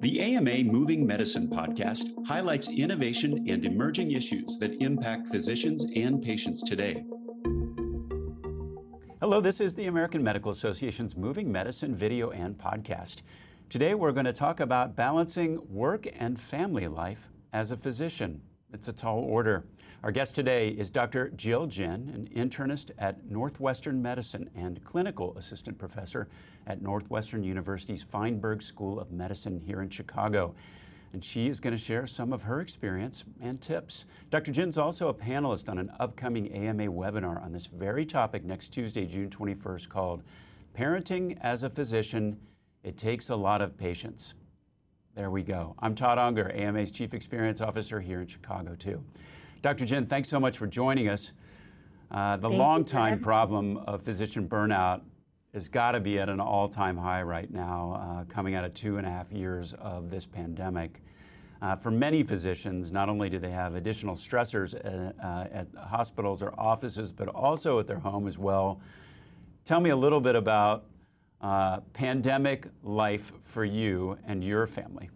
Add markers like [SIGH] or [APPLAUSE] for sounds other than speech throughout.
The AMA Moving Medicine podcast highlights innovation and emerging issues that impact physicians and patients today. Hello, this is the American Medical Association's Moving Medicine video and podcast. Today we're going to talk about balancing work and family life as a physician. It's a tall order. Our guest today is Dr. Jill Jin, an internist at Northwestern Medicine and clinical assistant professor at Northwestern University's Feinberg School of Medicine here in Chicago. And she is going to share some of her experience and tips. Dr. Jin's also a panelist on an upcoming AMA webinar on this very topic next Tuesday, June 21st, called Parenting as a Physician It Takes a Lot of Patience. There we go. I'm Todd Unger, AMA's Chief Experience Officer here in Chicago, too. Dr. Jin, thanks so much for joining us. Uh, the long-time problem of physician burnout has got to be at an all-time high right now, uh, coming out of two and a half years of this pandemic. Uh, for many physicians, not only do they have additional stressors uh, uh, at hospitals or offices, but also at their home as well. Tell me a little bit about uh, pandemic life for you and your family.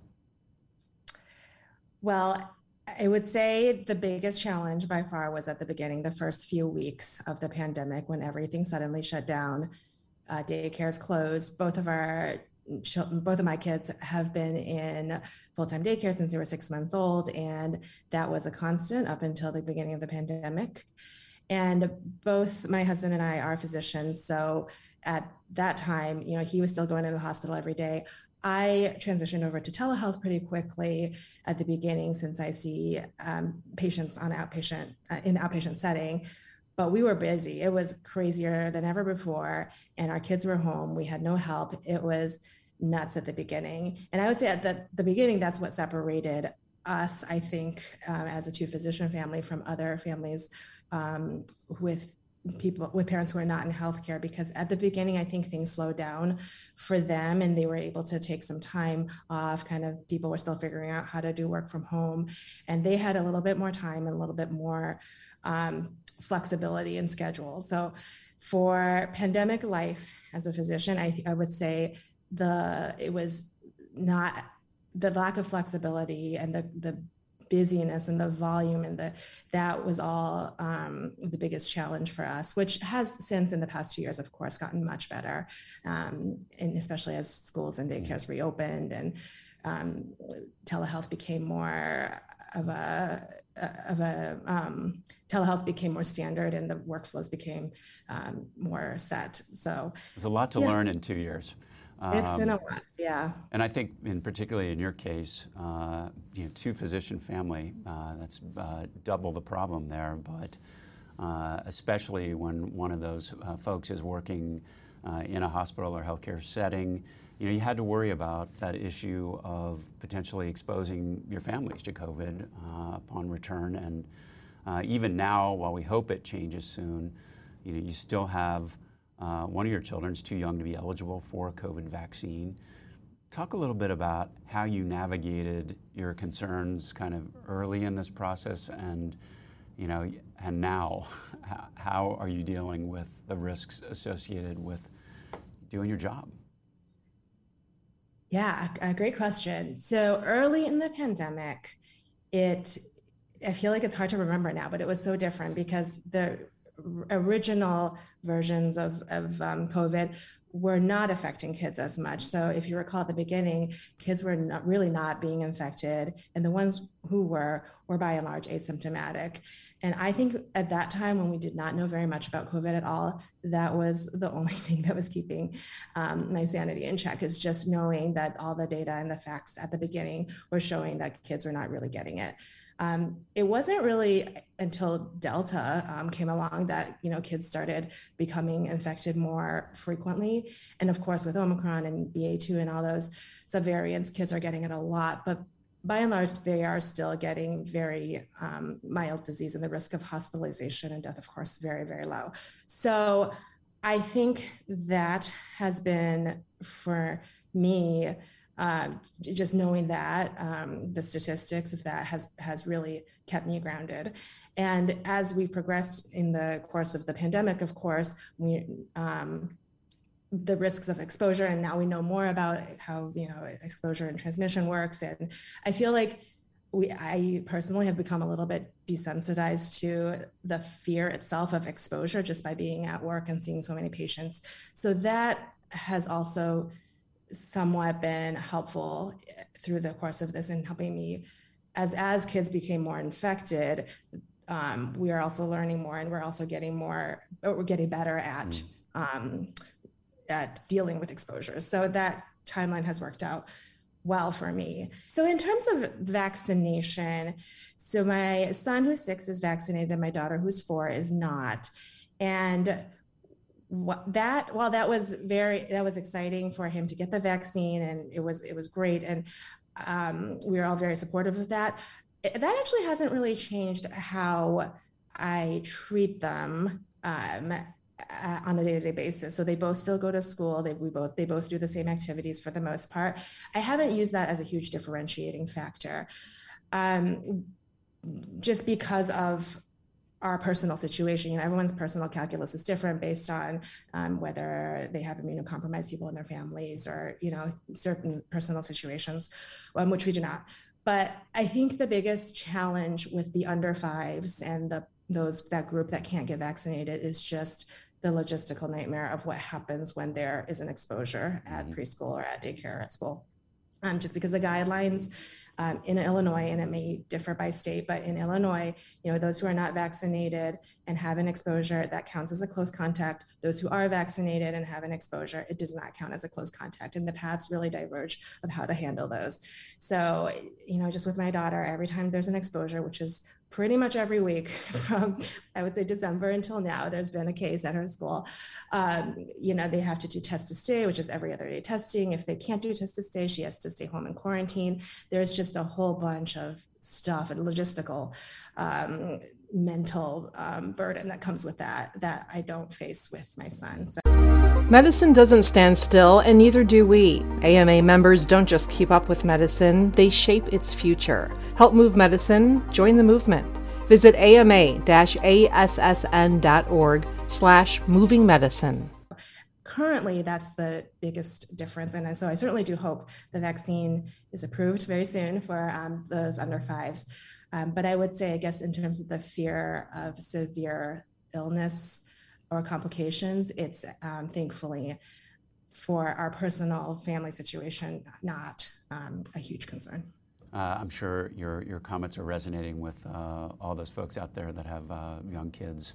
Well, I would say the biggest challenge by far was at the beginning, the first few weeks of the pandemic when everything suddenly shut down. Uh, daycares closed. Both of our both of my kids have been in full-time daycare since they were six months old and that was a constant up until the beginning of the pandemic and both my husband and i are physicians so at that time you know he was still going to the hospital every day I transitioned over to telehealth pretty quickly at the beginning since I see um, patients on outpatient uh, in outpatient setting. But we were busy. It was crazier than ever before, and our kids were home. We had no help. It was nuts at the beginning. And I would say at the, the beginning, that's what separated us, I think, um, as a two physician family from other families um, with people with parents who are not in healthcare because at the beginning i think things slowed down for them and they were able to take some time off. Kind of people were still figuring out how to do work from home and they had a little bit more time and a little bit more um, flexibility in schedule. So for pandemic life as a physician I, I would say the it was not the lack of flexibility and the the busyness and the volume and the that was all um, the biggest challenge for us which has since in the past two years of course gotten much better um, and especially as schools and mm-hmm. daycares reopened and um, telehealth became more of a of a um, telehealth became more standard and the workflows became um, more set so there's a lot to yeah. learn in two years it's been a um, lot, yeah. And I think, in particularly in your case, uh, you know, two physician family, uh, that's uh, double the problem there. But uh, especially when one of those uh, folks is working uh, in a hospital or healthcare setting, you know, you had to worry about that issue of potentially exposing your families to COVID upon return. And even now, while we hope it changes soon, you know, you still have uh, one of your children is too young to be eligible for a COVID vaccine. Talk a little bit about how you navigated your concerns kind of early in this process and you know and now [LAUGHS] how are you dealing with the risks associated with doing your job yeah a great question so early in the pandemic it i feel like it's hard to remember now but it was so different because the original versions of, of um, COVID were not affecting kids as much. So if you recall at the beginning, kids were not, really not being infected, and the ones who were were by and large asymptomatic. And I think at that time, when we did not know very much about COVID at all, that was the only [LAUGHS] thing that was keeping um, my sanity in check. Is just knowing that all the data and the facts at the beginning were showing that kids were not really getting it. Um, it wasn't really until Delta um, came along that you know kids started becoming infected more frequently, and of course with Omicron and BA2 and all those subvariants, kids are getting it a lot. But by and large, they are still getting very um, mild disease, and the risk of hospitalization and death, of course, very very low. So I think that has been for me uh, just knowing that um, the statistics of that has has really kept me grounded. And as we progressed in the course of the pandemic, of course, we um, the risks of exposure and now we know more about how you know exposure and transmission works and i feel like we i personally have become a little bit desensitized to the fear itself of exposure just by being at work and seeing so many patients so that has also somewhat been helpful through the course of this in helping me as as kids became more infected um, we are also learning more and we're also getting more we're getting better at mm. um, at dealing with exposures so that timeline has worked out well for me. So, in terms of vaccination, so my son who's six is vaccinated, and my daughter who's four is not. And what, that while that was very that was exciting for him to get the vaccine, and it was it was great, and um, we were all very supportive of that. That actually hasn't really changed how I treat them um, uh, on a day-to-day basis. So they both still go to school. They we both they both do the same activities for the most part. I haven't used that as a huge differentiating factor um, just because of our personal situation. You know, everyone's personal calculus is different based on um, whether they have immunocompromised people in their families or, you know, certain personal situations, um, which we do not. But I think the biggest challenge with the under fives and the those that group that can't get vaccinated is just the logistical nightmare of what happens when there is an exposure at mm-hmm. preschool or at daycare or at school. Um, just because the guidelines um, in Illinois, and it may differ by state, but in Illinois, you know, those who are not vaccinated and have an exposure, that counts as a close contact. Those who are vaccinated and have an exposure, it does not count as a close contact. And the paths really diverge of how to handle those. So, you know, just with my daughter, every time there's an exposure, which is pretty much every week [LAUGHS] from I would say December until now. There's been a case at her school. Um, you know, they have to do test to stay, which is every other day testing. If they can't do test to stay, she has to stay home in quarantine. There's just a whole bunch of stuff and logistical um, mental um, burden that comes with that that I don't face with my son. So. Medicine doesn't stand still, and neither do we. AMA members don't just keep up with medicine, they shape its future. Help move medicine, join the movement. Visit ama-assn.org slash moving medicine. Currently, that's the biggest difference. And so I certainly do hope the vaccine is approved very soon for um, those under fives. Um, but I would say, I guess, in terms of the fear of severe illness or complications, it's um, thankfully for our personal family situation not um, a huge concern. Uh, I'm sure your, your comments are resonating with uh, all those folks out there that have uh, young kids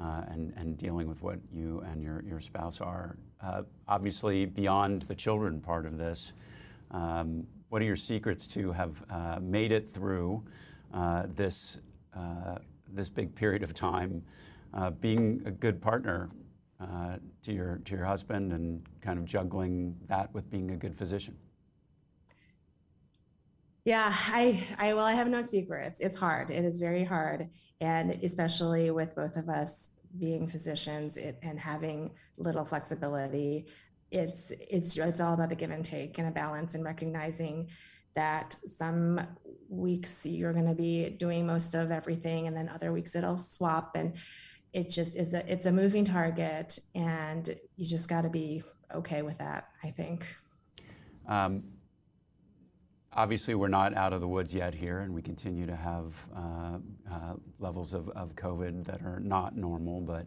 uh, and, and dealing with what you and your, your spouse are. Uh, obviously, beyond the children part of this, um, what are your secrets to have uh, made it through this, this big period of time? Uh, being a good partner uh, to your to your husband and kind of juggling that with being a good physician. Yeah, I, I well, I have no secrets. It's hard. It is very hard, and especially with both of us being physicians it, and having little flexibility, it's it's it's all about the give and take and a balance and recognizing that some weeks you're going to be doing most of everything and then other weeks it'll swap and it just is a it's a moving target and you just got to be okay with that i think um, obviously we're not out of the woods yet here and we continue to have uh, uh, levels of, of covid that are not normal but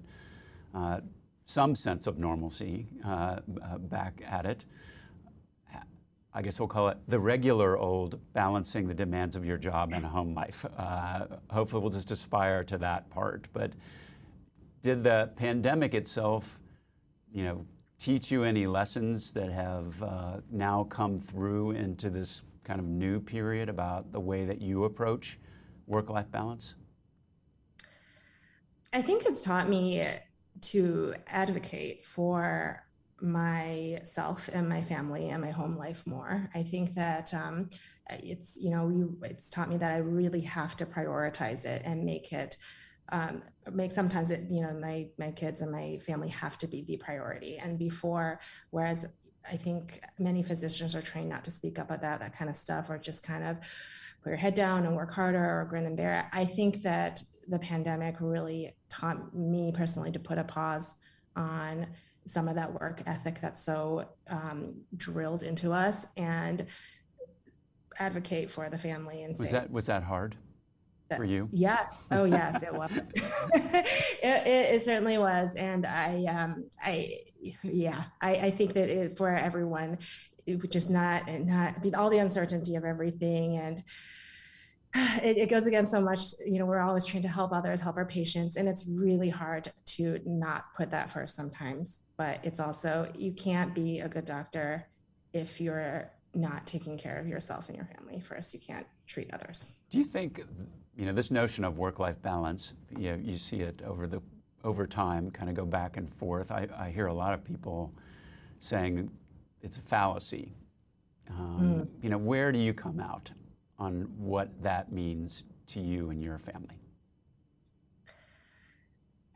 uh, some sense of normalcy uh, uh, back at it I guess we'll call it the regular old balancing the demands of your job and home life. Uh, hopefully, we'll just aspire to that part. But did the pandemic itself, you know, teach you any lessons that have uh, now come through into this kind of new period about the way that you approach work-life balance? I think it's taught me to advocate for myself and my family and my home life more. I think that um, it's you know it's taught me that I really have to prioritize it and make it um, make sometimes it you know my my kids and my family have to be the priority. And before whereas i think many physicians are trained not to speak up about that that kind of stuff or just kind of put your head down and work harder or grin and bear it i think that the pandemic really taught me personally to put a pause on some of that work ethic that's so um, drilled into us and advocate for the family and was say, that was that hard for you? yes. Oh yes it was. [LAUGHS] It, it, it, certainly was and i um i yeah i, I think that it, for everyone it would just not not be all the uncertainty of everything and [SIGHS] it, it, goes against so much you know we're always trying to help others help our patients and it's really hard to not put that first sometimes but it's also you can't be a good doctor if you're not taking care of yourself and your family first you can't treat others. Do you think you know this notion of work-life balance you, know, you see it over the over time kind of go back and forth I, I hear a lot of people saying it's a fallacy um, mm. you know where do you come out on what that means to you and your family?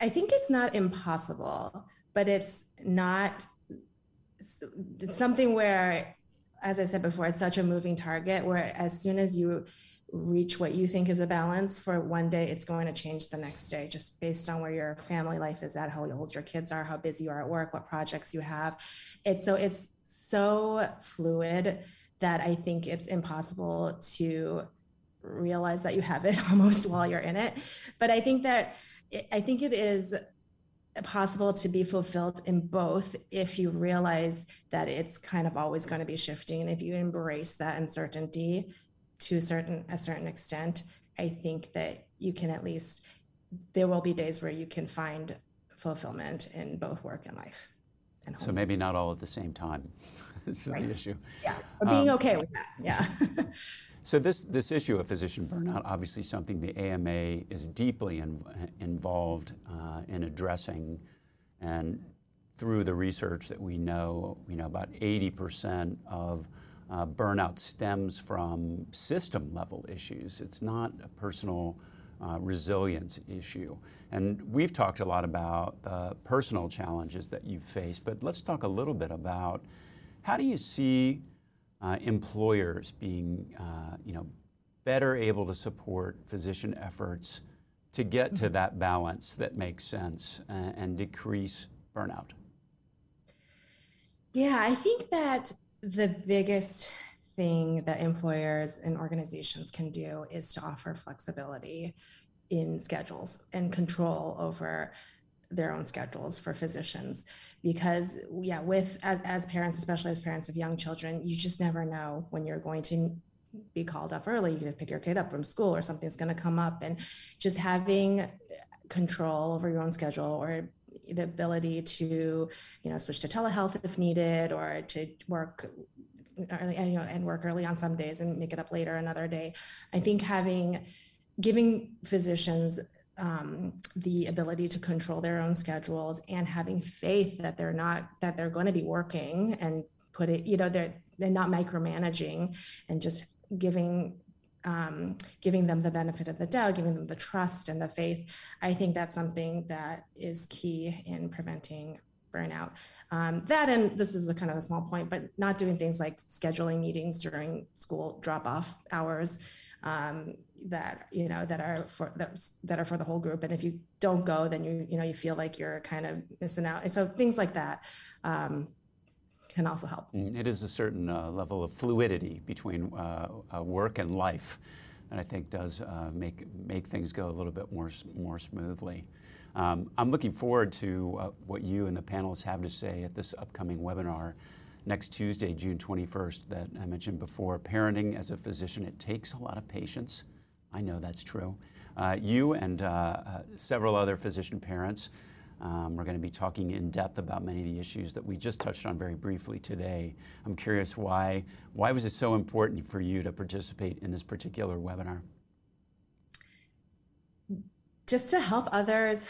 I think it's not impossible, but it's not it's something where, as I said before, it's such a moving target where as soon as you reach what you think is a balance for one day, it's going to change the next day, just based on where your family life is at, how old your kids are, how busy you are at work, what projects you have. It's so it's so fluid that I think it's impossible to realize that you have it [LAUGHS] almost while you're in it. But I think that I think it is possible to be fulfilled in both if you realize that it's kind of always going to be shifting and if you embrace that uncertainty to a certain a certain extent i think that you can at least there will be days where you can find fulfillment in both work and life and so maybe not all at the same time [LAUGHS] is right. the issue. Yeah, or being um, okay with that. Yeah. [LAUGHS] so this this issue of physician burnout, obviously something the AMA is deeply in, involved uh, in addressing, and through the research that we know, you know about 80% of uh, burnout stems from system level issues. It's not a personal uh, resilience issue. And we've talked a lot about the personal challenges that you've faced, but let's talk a little bit about how do you see uh, employers being, uh, you know, better able to support physician efforts to get to mm-hmm. that balance that makes sense and, and decrease burnout? Yeah, I think that the biggest thing that employers and organizations can do is to offer flexibility in schedules and control over their own schedules for physicians. Because yeah with as, as parents especially as parents of young children you just never know when you're going to be called up early. You to pick your kid up from school or something's going to come up. And just having control over your own schedule or the ability to you know switch to telehealth if needed or to work early and, you know and work early on some days and make it up later another day. I think having giving physicians um, the ability to control their own schedules and having faith that they're not that they're going to be working and put it you know they're they're not micromanaging and just giving um, giving them the benefit of the doubt giving them the trust and the faith i think that's something that is key in preventing burnout. Um, that and this is a kind of a small point but not doing things like scheduling meetings during school drop off hours um, that you know that are for that, that are for the whole group. And if you don't go then you you know you feel like you're kind of missing out. And so things like that um, can also help mm, it is a certain uh, level of fluidity between uh, uh, work and life that I think does uh, make make things go a little bit more more smoothly. Um, I'm looking forward to uh, what you and the panelists have to say at this upcoming webinar next Tuesday, June 21st, that I mentioned before. Parenting as a physician, it takes a lot of patience. I know that's true. Uh, you and uh, uh, several other physician parents um, are going to be talking in depth about many of the issues that we just touched on very briefly today. I'm curious why why was it so important for you to participate in this particular webinar? Just to help others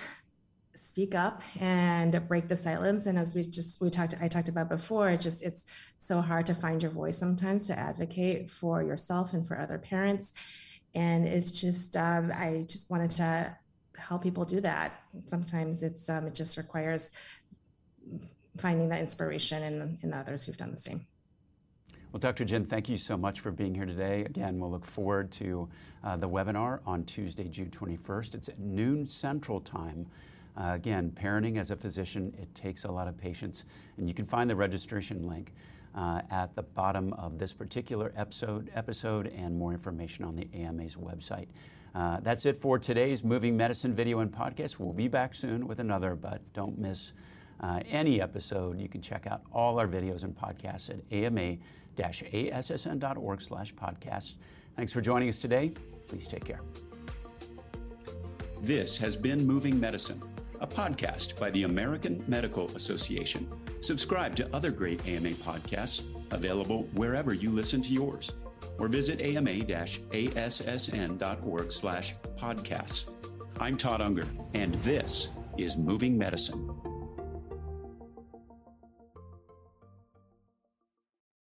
speak up and break the silence and as we just we talked i talked about before just it's so hard to find your voice sometimes to advocate for yourself and for other parents and it's just um, i just wanted to help people do that sometimes it's um, it just requires finding that inspiration in, in others who've done the same well, Dr. Jin, thank you so much for being here today. Again, we'll look forward to uh, the webinar on Tuesday, June 21st. It's at noon Central Time. Uh, again, parenting as a physician, it takes a lot of patience. And you can find the registration link uh, at the bottom of this particular episode, episode and more information on the AMA's website. Uh, that's it for today's Moving Medicine video and podcast. We'll be back soon with another, but don't miss uh, any episode. You can check out all our videos and podcasts at ama-assn.org slash podcast. Thanks for joining us today. Please take care. This has been Moving Medicine, a podcast by the American Medical Association. Subscribe to other great AMA podcasts available wherever you listen to yours or visit ama-assn.org slash podcasts. I'm Todd Unger, and this is Moving Medicine.